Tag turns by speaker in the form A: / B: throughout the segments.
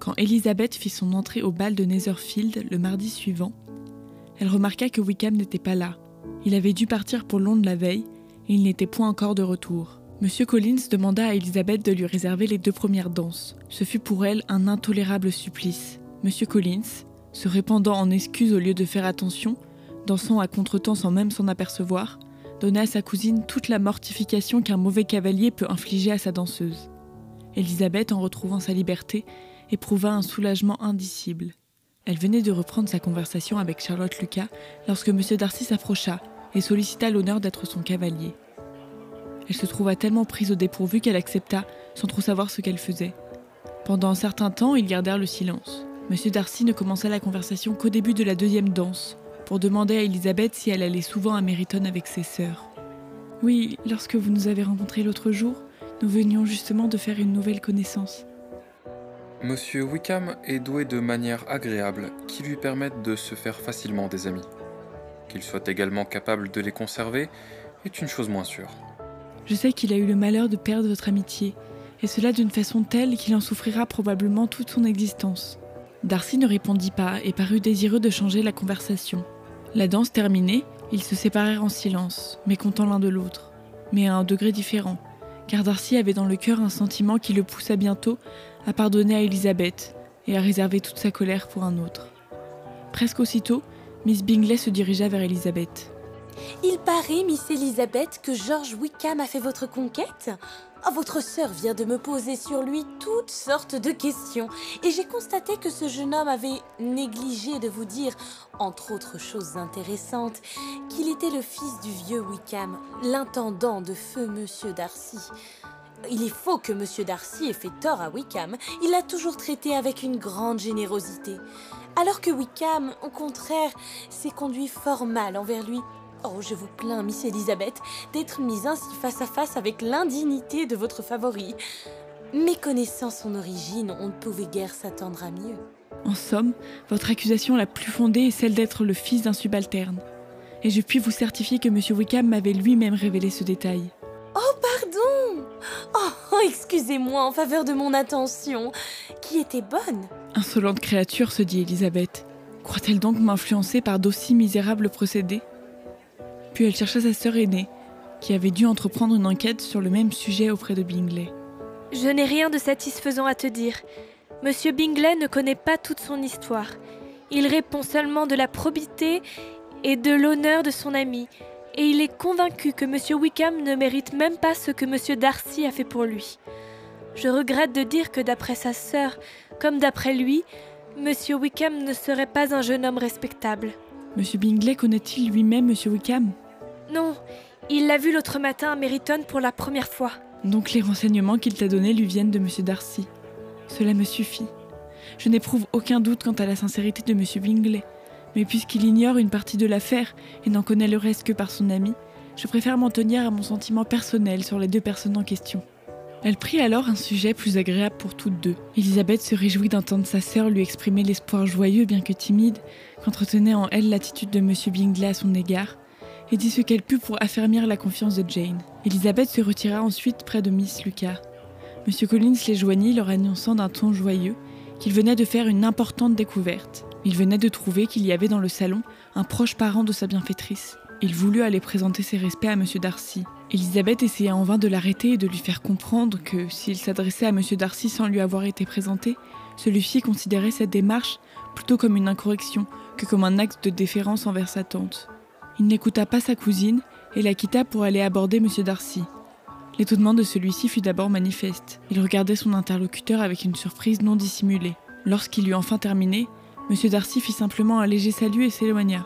A: Quand Elizabeth fit son entrée au bal de Netherfield le mardi suivant, elle remarqua que Wickham n'était pas là. Il avait dû partir pour Londres la veille et il n'était point encore de retour. Monsieur Collins demanda à Elizabeth de lui réserver les deux premières danses. Ce fut pour elle un intolérable supplice. Monsieur Collins, se répandant en excuses au lieu de faire attention, dansant à contretemps sans même s'en apercevoir, donna à sa cousine toute la mortification qu'un mauvais cavalier peut infliger à sa danseuse. Elisabeth, en retrouvant sa liberté, éprouva un soulagement indicible. Elle venait de reprendre sa conversation avec Charlotte Lucas lorsque M. Darcy s'approcha et sollicita l'honneur d'être son cavalier. Elle se trouva tellement prise au dépourvu qu'elle accepta, sans trop savoir ce qu'elle faisait. Pendant un certain temps, ils gardèrent le silence. M. Darcy ne commença la conversation qu'au début de la deuxième danse, pour demander à Elisabeth si elle allait souvent à Meriton avec ses sœurs. Oui, lorsque vous nous avez rencontrés l'autre jour, nous venions justement de faire une nouvelle connaissance.
B: Monsieur Wickham est doué de manières agréables qui lui permettent de se faire facilement des amis. Qu'il soit également capable de les conserver est une chose moins sûre.
A: Je sais qu'il a eu le malheur de perdre votre amitié, et cela d'une façon telle qu'il en souffrira probablement toute son existence. Darcy ne répondit pas et parut désireux de changer la conversation. La danse terminée, ils se séparèrent en silence, mécontents l'un de l'autre, mais à un degré différent, car Darcy avait dans le cœur un sentiment qui le poussa bientôt à pardonner à Elisabeth et à réserver toute sa colère pour un autre. Presque aussitôt, Miss Bingley se dirigea vers Elisabeth.
C: Il paraît, Miss Elisabeth, que George Wickham a fait votre conquête Oh, votre sœur vient de me poser sur lui toutes sortes de questions et j'ai constaté que ce jeune homme avait négligé de vous dire, entre autres choses intéressantes, qu'il était le fils du vieux Wickham, l'intendant de feu Monsieur Darcy. Il est faux que Monsieur Darcy ait fait tort à Wickham, il l'a toujours traité avec une grande générosité. Alors que Wickham, au contraire, s'est conduit fort mal envers lui Oh, je vous plains, Miss Elizabeth, d'être mise ainsi face à face avec l'indignité de votre favori. Méconnaissant son origine, on ne pouvait guère s'attendre à mieux.
A: En somme, votre accusation la plus fondée est celle d'être le fils d'un subalterne. Et je puis vous certifier que M. Wickham m'avait lui-même révélé ce détail.
C: Oh, pardon Oh, excusez-moi en faveur de mon attention, qui était bonne.
A: Insolente créature, se dit Elisabeth. Croit-elle donc m'influencer par d'aussi misérables procédés? Puis elle chercha sa sœur aînée, qui avait dû entreprendre une enquête sur le même sujet auprès de Bingley.
D: Je n'ai rien de satisfaisant à te dire. Monsieur Bingley ne connaît pas toute son histoire. Il répond seulement de la probité et de l'honneur de son ami, et il est convaincu que Monsieur Wickham ne mérite même pas ce que Monsieur Darcy a fait pour lui. Je regrette de dire que d'après sa sœur, comme d'après lui, Monsieur Wickham ne serait pas un jeune homme respectable.
A: Monsieur Bingley connaît-il lui-même Monsieur Wickham?
D: Non, il l'a vu l'autre matin à Meriton pour la première fois.
A: Donc les renseignements qu'il t'a donnés lui viennent de Monsieur Darcy. Cela me suffit. Je n'éprouve aucun doute quant à la sincérité de Monsieur Bingley, mais puisqu'il ignore une partie de l'affaire et n'en connaît le reste que par son ami, je préfère m'en tenir à mon sentiment personnel sur les deux personnes en question. Elle prit alors un sujet plus agréable pour toutes deux. Elisabeth se réjouit d'entendre sa sœur lui exprimer l'espoir joyeux, bien que timide, qu'entretenait en elle l'attitude de M. Bingley à son égard, et dit ce qu'elle put pour affermir la confiance de Jane. Elisabeth se retira ensuite près de Miss Lucas. M. Collins les joignit, leur annonçant d'un ton joyeux qu'il venait de faire une importante découverte. Il venait de trouver qu'il y avait dans le salon un proche parent de sa bienfaitrice. Il voulut aller présenter ses respects à M. Darcy. Elisabeth essaya en vain de l'arrêter et de lui faire comprendre que s'il s'adressait à M. Darcy sans lui avoir été présenté, celui-ci considérait cette démarche plutôt comme une incorrection que comme un acte de déférence envers sa tante. Il n'écouta pas sa cousine et la quitta pour aller aborder M. Darcy. L'étonnement de celui-ci fut d'abord manifeste. Il regardait son interlocuteur avec une surprise non dissimulée. Lorsqu'il eut enfin terminé, M. Darcy fit simplement un léger salut et s'éloigna.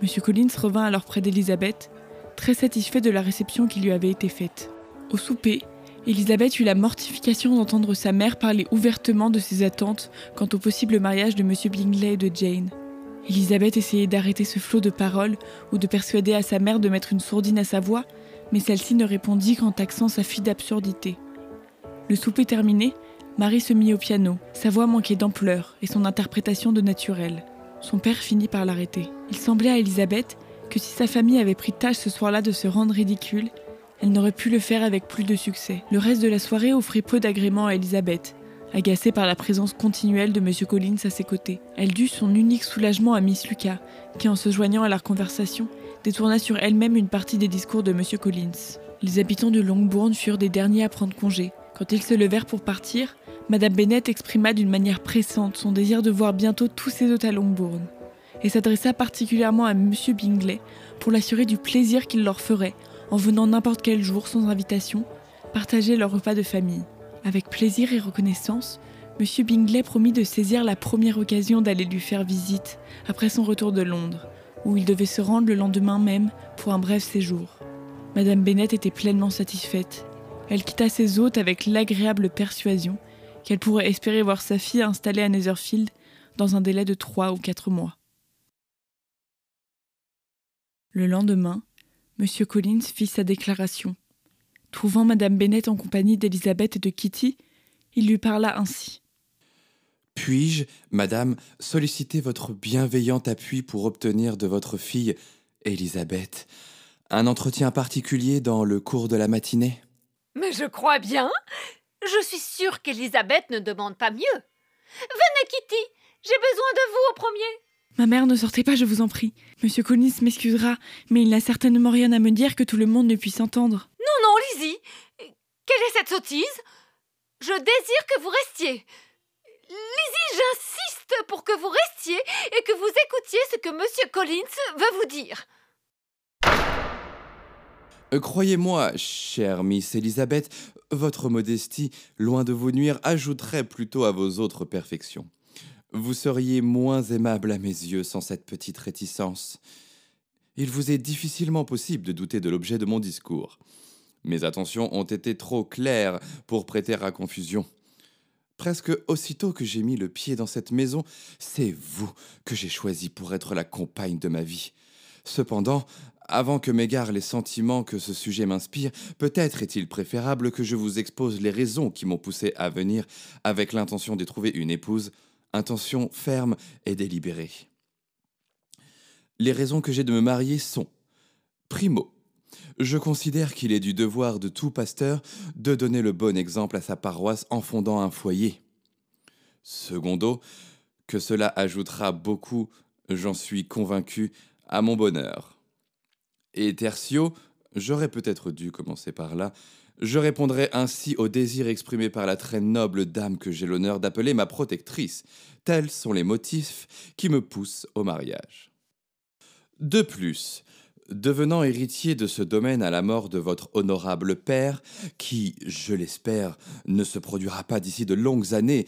A: M. Collins revint alors près d'Elisabeth très satisfait de la réception qui lui avait été faite. Au souper, Elisabeth eut la mortification d'entendre sa mère parler ouvertement de ses attentes quant au possible mariage de M. Bingley et de Jane. Elisabeth essayait d'arrêter ce flot de paroles ou de persuader à sa mère de mettre une sourdine à sa voix, mais celle-ci ne répondit qu'en taxant sa fille d'absurdité. Le souper terminé, Marie se mit au piano. Sa voix manquait d'ampleur et son interprétation de naturel. Son père finit par l'arrêter. Il semblait à Elisabeth que si sa famille avait pris tâche ce soir-là de se rendre ridicule, elle n'aurait pu le faire avec plus de succès. Le reste de la soirée offrit peu d'agréments à Elisabeth, agacée par la présence continuelle de M. Collins à ses côtés. Elle dut son unique soulagement à Miss Lucas, qui, en se joignant à leur conversation, détourna sur elle-même une partie des discours de M. Collins. Les habitants de Longbourn furent des derniers à prendre congé. Quand ils se levèrent pour partir, Madame Bennett exprima d'une manière pressante son désir de voir bientôt tous ses hôtes à Longbourn, et s'adressa particulièrement à M. Bingley pour l'assurer du plaisir qu'il leur ferait, en venant n'importe quel jour sans invitation, partager leur repas de famille. Avec plaisir et reconnaissance, M. Bingley promit de saisir la première occasion d'aller lui faire visite après son retour de Londres, où il devait se rendre le lendemain même pour un bref séjour. Madame Bennett était pleinement satisfaite. Elle quitta ses hôtes avec l'agréable persuasion qu'elle pourrait espérer voir sa fille installée à Netherfield dans un délai de trois ou quatre mois. Le lendemain, M. Collins fit sa déclaration. Trouvant Madame Bennet en compagnie d'Elisabeth et de Kitty, il lui parla ainsi.
E: Puis-je, Madame, solliciter votre bienveillant appui pour obtenir de votre fille, Elisabeth, un entretien particulier dans le cours de la matinée?
F: Mais je crois bien. Je suis sûre qu'Elisabeth ne demande pas mieux. Venez, Kitty. J'ai besoin de vous au premier.
A: Ma mère, ne sortez pas, je vous en prie. Monsieur Collins m'excusera, mais il n'a certainement rien à me dire que tout le monde ne puisse entendre.
F: Non, non, Lizzie. Quelle est cette sottise? Je désire que vous restiez. Lizzie, j'insiste pour que vous restiez et que vous écoutiez ce que Monsieur Collins veut vous dire.
E: Euh, Croyez-moi, chère Miss Elizabeth, votre modestie, loin de vous nuire, ajouterait plutôt à vos autres perfections. Vous seriez moins aimable à mes yeux sans cette petite réticence. Il vous est difficilement possible de douter de l'objet de mon discours. Mes attentions ont été trop claires pour prêter à confusion. Presque aussitôt que j'ai mis le pied dans cette maison, c'est vous que j'ai choisi pour être la compagne de ma vie. Cependant, avant que m'égarent les sentiments que ce sujet m'inspire, peut-être est-il préférable que je vous expose les raisons qui m'ont poussé à venir avec l'intention d'y trouver une épouse, intention ferme et délibérée. Les raisons que j'ai de me marier sont Primo, je considère qu'il est du devoir de tout pasteur de donner le bon exemple à sa paroisse en fondant un foyer. Secondo, que cela ajoutera beaucoup, j'en suis convaincu, à mon bonheur. Et tertio, j'aurais peut-être dû commencer par là, je répondrai ainsi au désir exprimé par la très noble dame que j'ai l'honneur d'appeler ma protectrice. Tels sont les motifs qui me poussent au mariage. De plus, devenant héritier de ce domaine à la mort de votre honorable père, qui, je l'espère, ne se produira pas d'ici de longues années,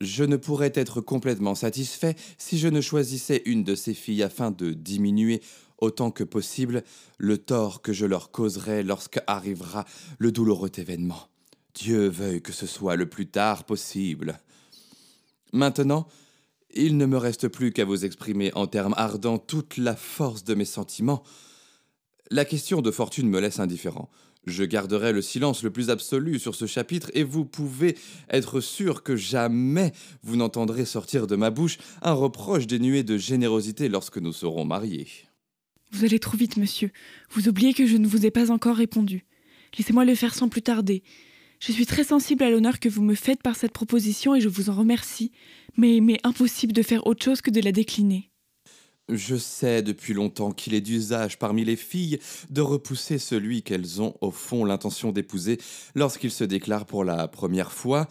E: je ne pourrais être complètement satisfait si je ne choisissais une de ses filles afin de diminuer autant que possible le tort que je leur causerai lorsque arrivera le douloureux événement. Dieu veuille que ce soit le plus tard possible. Maintenant, il ne me reste plus qu'à vous exprimer en termes ardents toute la force de mes sentiments. La question de fortune me laisse indifférent. Je garderai le silence le plus absolu sur ce chapitre et vous pouvez être sûr que jamais vous n'entendrez sortir de ma bouche un reproche dénué de générosité lorsque nous serons mariés.
A: Vous allez trop vite, monsieur. Vous oubliez que je ne vous ai pas encore répondu. Laissez-moi le faire sans plus tarder. Je suis très sensible à l'honneur que vous me faites par cette proposition et je vous en remercie, mais, mais impossible de faire autre chose que de la décliner.
E: Je sais depuis longtemps qu'il est d'usage parmi les filles de repousser celui qu'elles ont au fond l'intention d'épouser lorsqu'il se déclare pour la première fois,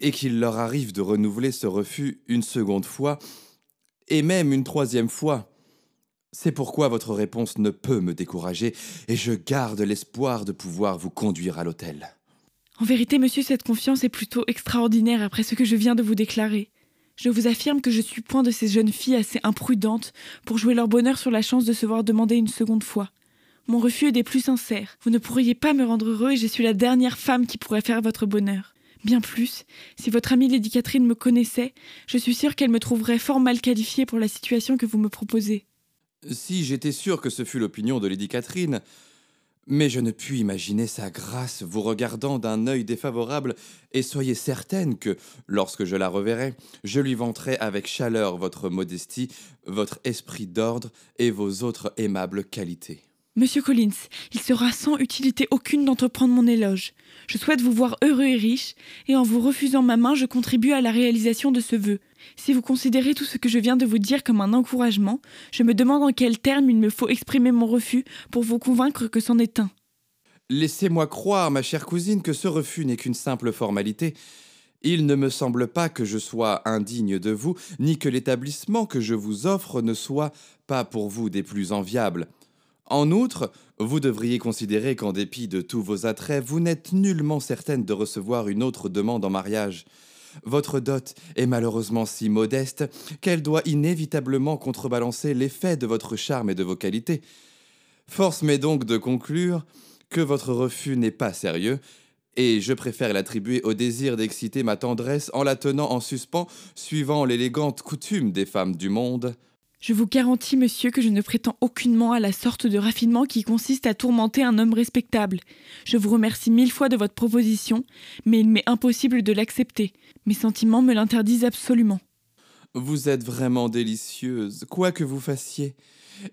E: et qu'il leur arrive de renouveler ce refus une seconde fois, et même une troisième fois. C'est pourquoi votre réponse ne peut me décourager, et je garde l'espoir de pouvoir vous conduire à l'hôtel.
A: En vérité, monsieur, cette confiance est plutôt extraordinaire après ce que je viens de vous déclarer. Je vous affirme que je suis point de ces jeunes filles assez imprudentes pour jouer leur bonheur sur la chance de se voir demander une seconde fois. Mon refus est des plus sincères. Vous ne pourriez pas me rendre heureux et je suis la dernière femme qui pourrait faire votre bonheur. Bien plus, si votre amie Lady Catherine me connaissait, je suis sûre qu'elle me trouverait fort mal qualifiée pour la situation que vous me proposez.
E: Si j'étais sûr que ce fût l'opinion de Lady Catherine, mais je ne puis imaginer sa grâce vous regardant d'un œil défavorable, et soyez certaine que, lorsque je la reverrai, je lui vanterai avec chaleur votre modestie, votre esprit d'ordre et vos autres aimables qualités.
A: Monsieur Collins, il sera sans utilité aucune d'entreprendre mon éloge. Je souhaite vous voir heureux et riche, et en vous refusant ma main, je contribue à la réalisation de ce vœu. Si vous considérez tout ce que je viens de vous dire comme un encouragement, je me demande en quels termes il me faut exprimer mon refus pour vous convaincre que c'en est un.
E: Laissez-moi croire, ma chère cousine, que ce refus n'est qu'une simple formalité. Il ne me semble pas que je sois indigne de vous, ni que l'établissement que je vous offre ne soit pas pour vous des plus enviables. En outre, vous devriez considérer qu'en dépit de tous vos attraits, vous n'êtes nullement certaine de recevoir une autre demande en mariage. Votre dot est malheureusement si modeste qu'elle doit inévitablement contrebalancer l'effet de votre charme et de vos qualités. Force m'est donc de conclure que votre refus n'est pas sérieux, et je préfère l'attribuer au désir d'exciter ma tendresse en la tenant en suspens, suivant l'élégante coutume des femmes du monde.
A: Je vous garantis, monsieur, que je ne prétends aucunement à la sorte de raffinement qui consiste à tourmenter un homme respectable. Je vous remercie mille fois de votre proposition, mais il m'est impossible de l'accepter. Mes sentiments me l'interdisent absolument.
E: Vous êtes vraiment délicieuse, quoi que vous fassiez.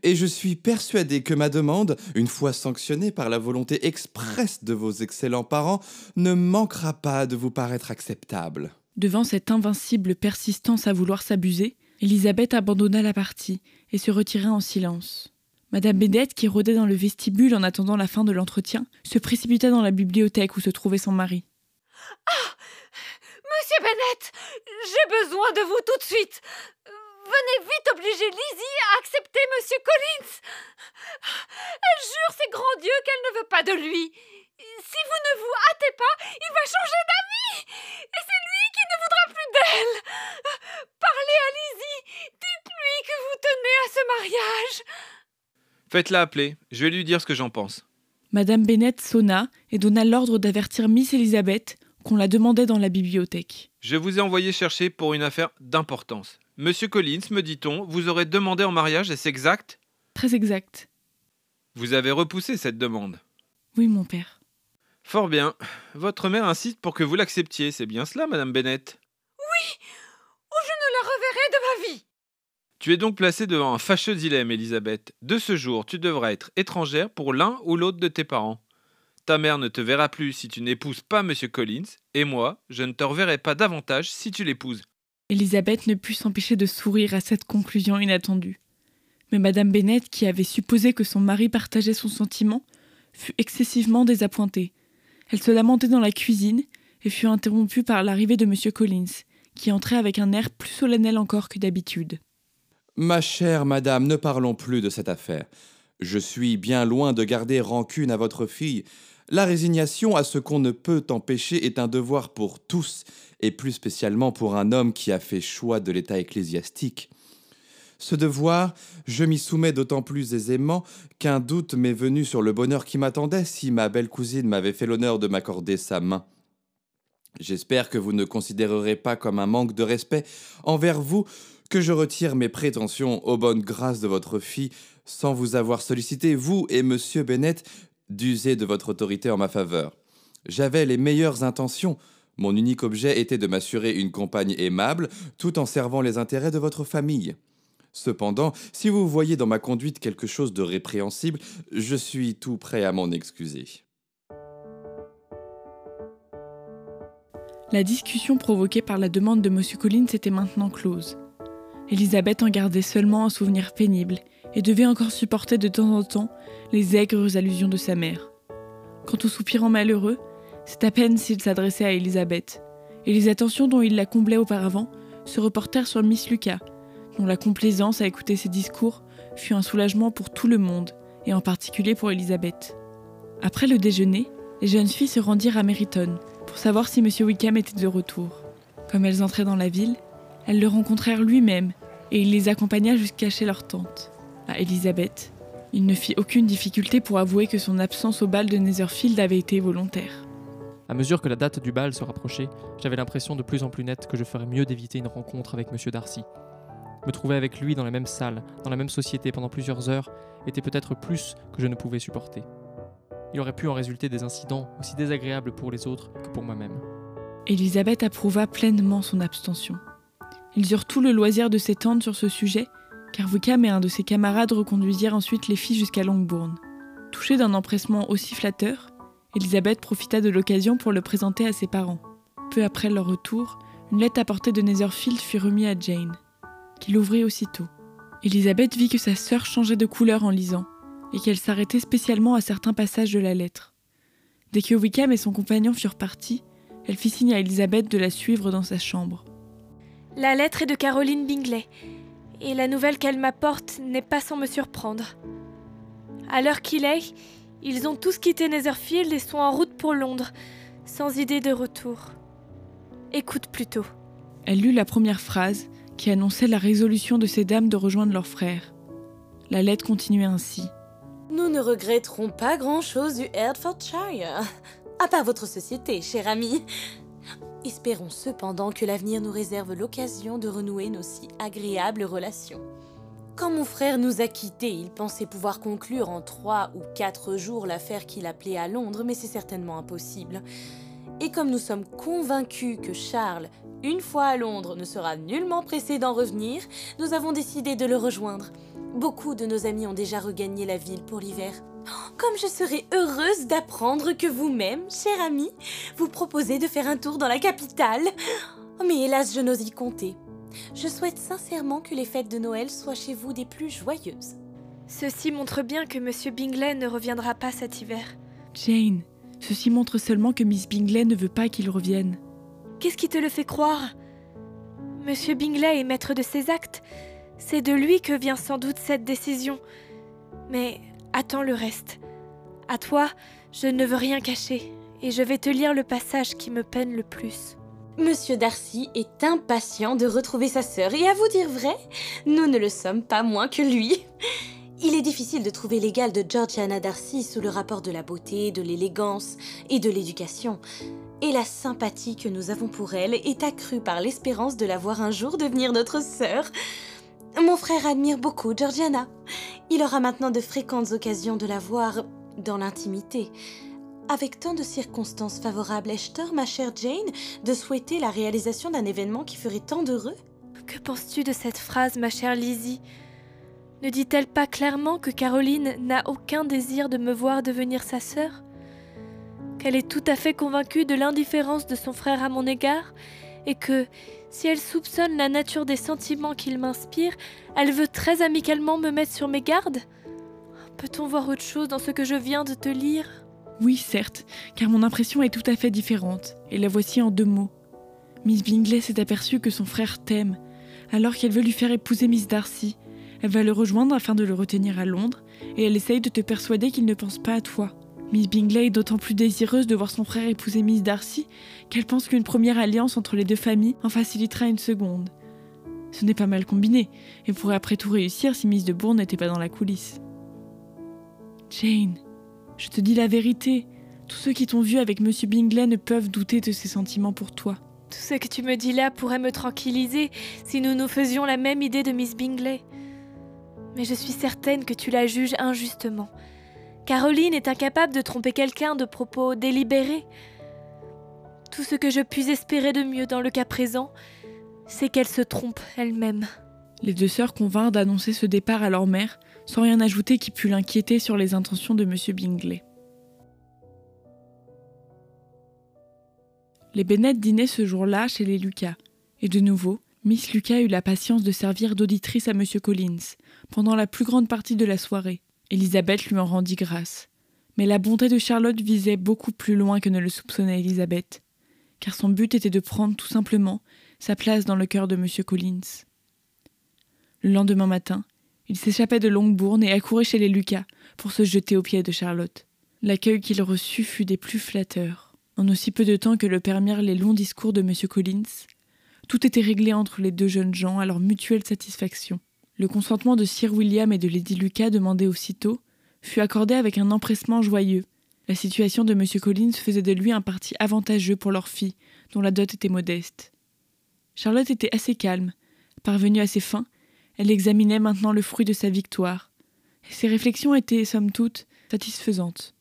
E: Et je suis persuadé que ma demande, une fois sanctionnée par la volonté expresse de vos excellents parents, ne manquera pas de vous paraître acceptable.
A: Devant cette invincible persistance à vouloir s'abuser, Elisabeth abandonna la partie et se retira en silence. Madame Bédette, qui rôdait dans le vestibule en attendant la fin de l'entretien, se précipita dans la bibliothèque où se trouvait son mari.
F: Ah Monsieur Bennett, j'ai besoin de vous tout de suite. Venez vite obliger Lizzie à accepter Monsieur Collins. Elle jure ses grands dieux qu'elle ne veut pas de lui. Si vous ne vous hâtez pas, il va changer d'avis. Et c'est lui qui ne voudra plus d'elle. Parlez à Lizzie. Dites-lui que vous tenez à ce mariage.
G: Faites-la appeler. Je vais lui dire ce que j'en pense.
A: Madame Bennett sonna et donna l'ordre d'avertir Miss Elizabeth qu'on la demandait dans la bibliothèque.
G: Je vous ai envoyé chercher pour une affaire d'importance. Monsieur Collins, me dit-on, vous aurez demandé en mariage, est-ce exact?
A: Très exact.
G: Vous avez repoussé cette demande
A: Oui, mon père.
G: Fort bien. Votre mère insiste pour que vous l'acceptiez, c'est bien cela, Madame Bennett?
F: Oui Ou je ne la reverrai de ma vie
G: Tu es donc placée devant un fâcheux dilemme, Elisabeth. De ce jour, tu devras être étrangère pour l'un ou l'autre de tes parents. Ta mère ne te verra plus si tu n'épouses pas Monsieur Collins, et moi, je ne te reverrai pas davantage si tu l'épouses.
A: Elisabeth ne put s'empêcher de sourire à cette conclusion inattendue. Mais Madame Bennett, qui avait supposé que son mari partageait son sentiment, fut excessivement désappointée. Elle se lamentait dans la cuisine et fut interrompue par l'arrivée de Monsieur Collins, qui entrait avec un air plus solennel encore que d'habitude.
E: Ma chère madame, ne parlons plus de cette affaire. Je suis bien loin de garder rancune à votre fille. La résignation à ce qu'on ne peut empêcher est un devoir pour tous, et plus spécialement pour un homme qui a fait choix de l'état ecclésiastique. Ce devoir, je m'y soumets d'autant plus aisément qu'un doute m'est venu sur le bonheur qui m'attendait si ma belle cousine m'avait fait l'honneur de m'accorder sa main. J'espère que vous ne considérerez pas comme un manque de respect envers vous que je retire mes prétentions aux bonnes grâces de votre fille sans vous avoir sollicité, vous et monsieur Bennett, d'user de votre autorité en ma faveur. J'avais les meilleures intentions. Mon unique objet était de m'assurer une compagne aimable tout en servant les intérêts de votre famille. Cependant, si vous voyez dans ma conduite quelque chose de répréhensible, je suis tout prêt à m'en excuser.
A: La discussion provoquée par la demande de M. Collins était maintenant close. Elisabeth en gardait seulement un souvenir pénible et devait encore supporter de temps en temps les aigres allusions de sa mère. Quant au soupirant malheureux, c'est à peine s'il s'adressait à Elisabeth, et les attentions dont il la comblait auparavant se reportèrent sur Miss Lucas, dont la complaisance à écouter ses discours fut un soulagement pour tout le monde, et en particulier pour Elisabeth. Après le déjeuner, les jeunes filles se rendirent à Meriton pour savoir si M. Wickham était de retour. Comme elles entraient dans la ville, elles le rencontrèrent lui-même, et il les accompagna jusqu'à chez leur tante. À Elisabeth, il ne fit aucune difficulté pour avouer que son absence au bal de Netherfield avait été volontaire.
H: À mesure que la date du bal se rapprochait, j'avais l'impression de plus en plus nette que je ferais mieux d'éviter une rencontre avec M. Darcy. Me trouver avec lui dans la même salle, dans la même société pendant plusieurs heures, était peut-être plus que je ne pouvais supporter. Il aurait pu en résulter des incidents aussi désagréables pour les autres que pour moi-même.
A: Elisabeth approuva pleinement son abstention. Ils eurent tout le loisir de s'étendre sur ce sujet, car Wickham et un de ses camarades reconduisirent ensuite les filles jusqu'à Longbourn. Touchée d'un empressement aussi flatteur, Elisabeth profita de l'occasion pour le présenter à ses parents. Peu après leur retour, une lettre apportée de Netherfield fut remise à Jane, qui l'ouvrit aussitôt. Elisabeth vit que sa sœur changeait de couleur en lisant, et qu'elle s'arrêtait spécialement à certains passages de la lettre. Dès que Wickham et son compagnon furent partis, elle fit signe à Elisabeth de la suivre dans sa chambre.
D: La lettre est de Caroline Bingley, et la nouvelle qu'elle m'apporte n'est pas sans me surprendre. À l'heure qu'il est, ils ont tous quitté Netherfield et sont en route pour Londres, sans idée de retour. Écoute plutôt.
A: Elle lut la première phrase, qui annonçait la résolution de ces dames de rejoindre leur frère. La lettre continuait ainsi.
C: Nous ne regretterons pas grand-chose du Hertfordshire, à part votre société, cher ami. Espérons cependant que l'avenir nous réserve l'occasion de renouer nos si agréables relations. Quand mon frère nous a quittés, il pensait pouvoir conclure en trois ou quatre jours l'affaire qu'il appelait à Londres, mais c'est certainement impossible. Et comme nous sommes convaincus que Charles, une fois à Londres, ne sera nullement pressé d'en revenir, nous avons décidé de le rejoindre. Beaucoup de nos amis ont déjà regagné la ville pour l'hiver. Comme je serais heureuse d'apprendre que vous-même, cher ami, vous proposez de faire un tour dans la capitale. Mais hélas, je n'ose y compter. Je souhaite sincèrement que les fêtes de Noël soient chez vous des plus joyeuses.
D: Ceci montre bien que Monsieur Bingley ne reviendra pas cet hiver.
A: Jane, ceci montre seulement que Miss Bingley ne veut pas qu'il revienne.
D: Qu'est-ce qui te le fait croire? Monsieur Bingley est maître de ses actes. C'est de lui que vient sans doute cette décision. Mais attends le reste. À toi, je ne veux rien cacher, et je vais te lire le passage qui me peine le plus.
C: Monsieur Darcy est impatient de retrouver sa sœur, et à vous dire vrai, nous ne le sommes pas moins que lui. Il est difficile de trouver l'égal de Georgiana Darcy sous le rapport de la beauté, de l'élégance et de l'éducation. Et la sympathie que nous avons pour elle est accrue par l'espérance de la voir un jour devenir notre sœur. Mon frère admire beaucoup Georgiana. Il aura maintenant de fréquentes occasions de la voir dans l'intimité. Avec tant de circonstances favorables, ai-je tort, ma chère Jane, de souhaiter la réalisation d'un événement qui ferait tant d'heureux
D: Que penses-tu de cette phrase, ma chère Lizzie? Ne dit-elle pas clairement que Caroline n'a aucun désir de me voir devenir sa sœur? Qu'elle est tout à fait convaincue de l'indifférence de son frère à mon égard et que, si elle soupçonne la nature des sentiments qu'il m'inspire, elle veut très amicalement me mettre sur mes gardes? Peut-on voir autre chose dans ce que je viens de te lire?
A: Oui, certes, car mon impression est tout à fait différente, et la voici en deux mots. Miss Bingley s'est aperçue que son frère t'aime, alors qu'elle veut lui faire épouser Miss Darcy. Elle va le rejoindre afin de le retenir à Londres, et elle essaye de te persuader qu'il ne pense pas à toi. Miss Bingley est d'autant plus désireuse de voir son frère épouser Miss Darcy qu'elle pense qu'une première alliance entre les deux familles en facilitera une seconde. Ce n'est pas mal combiné, et pourrait après tout réussir si Miss de Bourne n'était pas dans la coulisse. Jane, je te dis la vérité. Tous ceux qui t'ont vu avec Monsieur Bingley ne peuvent douter de ses sentiments pour toi.
D: Tout ce que tu me dis là pourrait me tranquilliser si nous nous faisions la même idée de Miss Bingley. Mais je suis certaine que tu la juges injustement. Caroline est incapable de tromper quelqu'un de propos délibérés. Tout ce que je puis espérer de mieux dans le cas présent, c'est qu'elle se trompe elle-même.
A: Les deux sœurs convinrent d'annoncer ce départ à leur mère, sans rien ajouter qui pût l'inquiéter sur les intentions de M. Bingley. Les Bennet dînaient ce jour-là chez les Lucas, et de nouveau, Miss Lucas eut la patience de servir d'auditrice à M. Collins, pendant la plus grande partie de la soirée. Elisabeth lui en rendit grâce. Mais la bonté de Charlotte visait beaucoup plus loin que ne le soupçonnait Elisabeth, car son but était de prendre tout simplement sa place dans le cœur de M. Collins. Le lendemain matin, il s'échappait de Longbourn et accourait chez les Lucas pour se jeter aux pieds de Charlotte. L'accueil qu'il reçut fut des plus flatteurs. En aussi peu de temps que le permirent les longs discours de M. Collins, tout était réglé entre les deux jeunes gens à leur mutuelle satisfaction. Le consentement de Sir William et de Lady Lucas demandé aussitôt fut accordé avec un empressement joyeux. La situation de M. Collins faisait de lui un parti avantageux pour leur fille, dont la dot était modeste. Charlotte était assez calme. Parvenue à ses fins, elle examinait maintenant le fruit de sa victoire. Ses réflexions étaient, somme toute, satisfaisantes.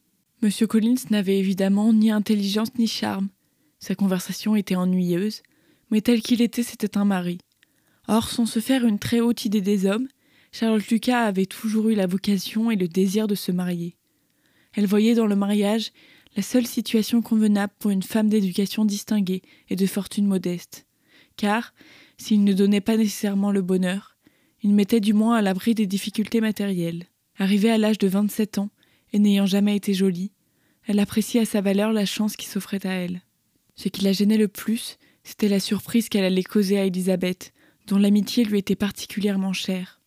A: M. Collins n'avait évidemment ni intelligence ni charme. Sa conversation était ennuyeuse, mais tel qu'il était, c'était un mari. Or, sans se faire une très haute idée des hommes, Charlotte Lucas avait toujours eu la vocation et le désir de se marier. Elle voyait dans le mariage la seule situation convenable pour une femme d'éducation distinguée et de fortune modeste. Car, s'il ne donnait pas nécessairement le bonheur, il mettait du moins à l'abri des difficultés matérielles. Arrivée à l'âge de 27 ans, et n'ayant jamais été jolie, elle appréciait à sa valeur la chance qui s'offrait à elle. Ce qui la gênait le plus, c'était la surprise qu'elle allait causer à Elisabeth, dont l'amitié lui était particulièrement chère.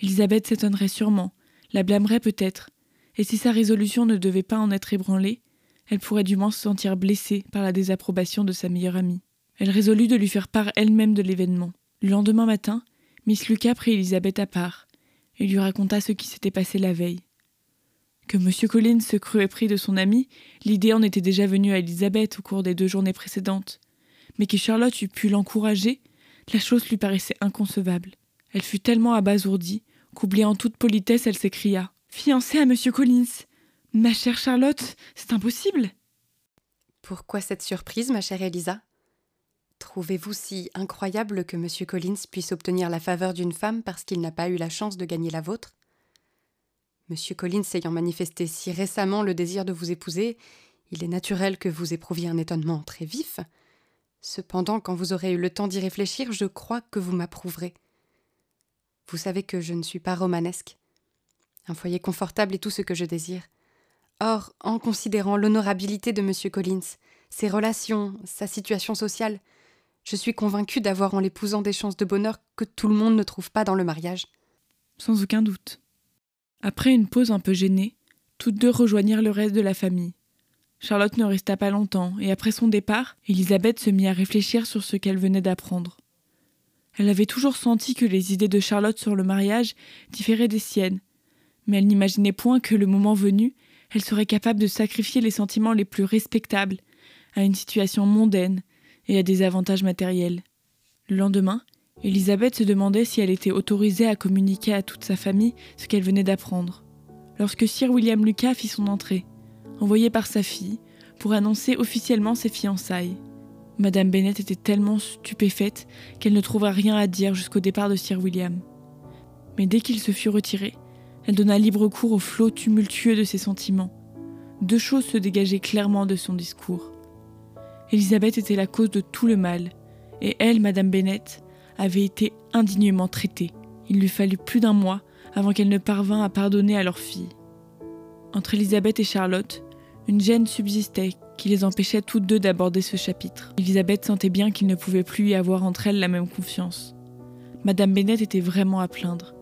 A: Elisabeth s'étonnerait sûrement, la blâmerait peut-être, et si sa résolution ne devait pas en être ébranlée, elle pourrait du moins se sentir blessée par la désapprobation de sa meilleure amie. Elle résolut de lui faire part elle-même de l'événement. Le lendemain matin, Miss Lucas prit Elisabeth à part et lui raconta ce qui s'était passé la veille. Que M. Collins se crut épris de son ami, l'idée en était déjà venue à Elisabeth au cours des deux journées précédentes. Mais que Charlotte eût pu l'encourager, la chose lui paraissait inconcevable. Elle fut tellement abasourdie qu'oubliant toute politesse, elle s'écria Fiancée à M. Collins Ma chère Charlotte, c'est impossible
I: Pourquoi cette surprise, ma chère Elisa? Trouvez-vous si incroyable que M. Collins puisse obtenir la faveur d'une femme parce qu'il n'a pas eu la chance de gagner la vôtre? M. Collins ayant manifesté si récemment le désir de vous épouser, il est naturel que vous éprouviez un étonnement très vif. Cependant, quand vous aurez eu le temps d'y réfléchir, je crois que vous m'approuverez. Vous savez que je ne suis pas romanesque. Un foyer confortable est tout ce que je désire. Or, en considérant l'honorabilité de M. Collins, ses relations, sa situation sociale, je suis convaincue d'avoir en l'épousant des chances de bonheur que tout le monde ne trouve pas dans le mariage.
A: Sans aucun doute. Après une pause un peu gênée, toutes deux rejoignirent le reste de la famille. Charlotte ne resta pas longtemps, et après son départ, Elisabeth se mit à réfléchir sur ce qu'elle venait d'apprendre. Elle avait toujours senti que les idées de Charlotte sur le mariage différaient des siennes, mais elle n'imaginait point que, le moment venu, elle serait capable de sacrifier les sentiments les plus respectables à une situation mondaine et à des avantages matériels. Le lendemain, Elisabeth se demandait si elle était autorisée à communiquer à toute sa famille ce qu'elle venait d'apprendre. Lorsque Sir William Lucas fit son entrée, envoyé par sa fille, pour annoncer officiellement ses fiançailles. Madame Bennet était tellement stupéfaite qu'elle ne trouva rien à dire jusqu'au départ de Sir William. Mais dès qu'il se fut retiré, elle donna libre cours au flot tumultueux de ses sentiments. Deux choses se dégageaient clairement de son discours. Elisabeth était la cause de tout le mal, et elle, Madame Bennet, avait été indignement traitée. Il lui fallut plus d'un mois avant qu'elle ne parvint à pardonner à leur fille. Entre Elisabeth et Charlotte, une gêne subsistait qui les empêchait toutes deux d'aborder ce chapitre. Elisabeth sentait bien qu'il ne pouvait plus y avoir entre elles la même confiance. Madame Bennet était vraiment à plaindre.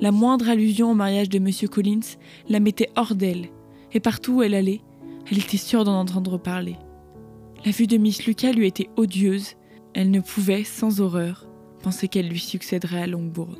A: La moindre allusion au mariage de M. Collins la mettait hors d'elle, et partout où elle allait, elle était sûre d'en entendre parler. La vue de Miss Lucas lui était odieuse, elle ne pouvait, sans horreur, penser qu'elle lui succéderait à Longbourn.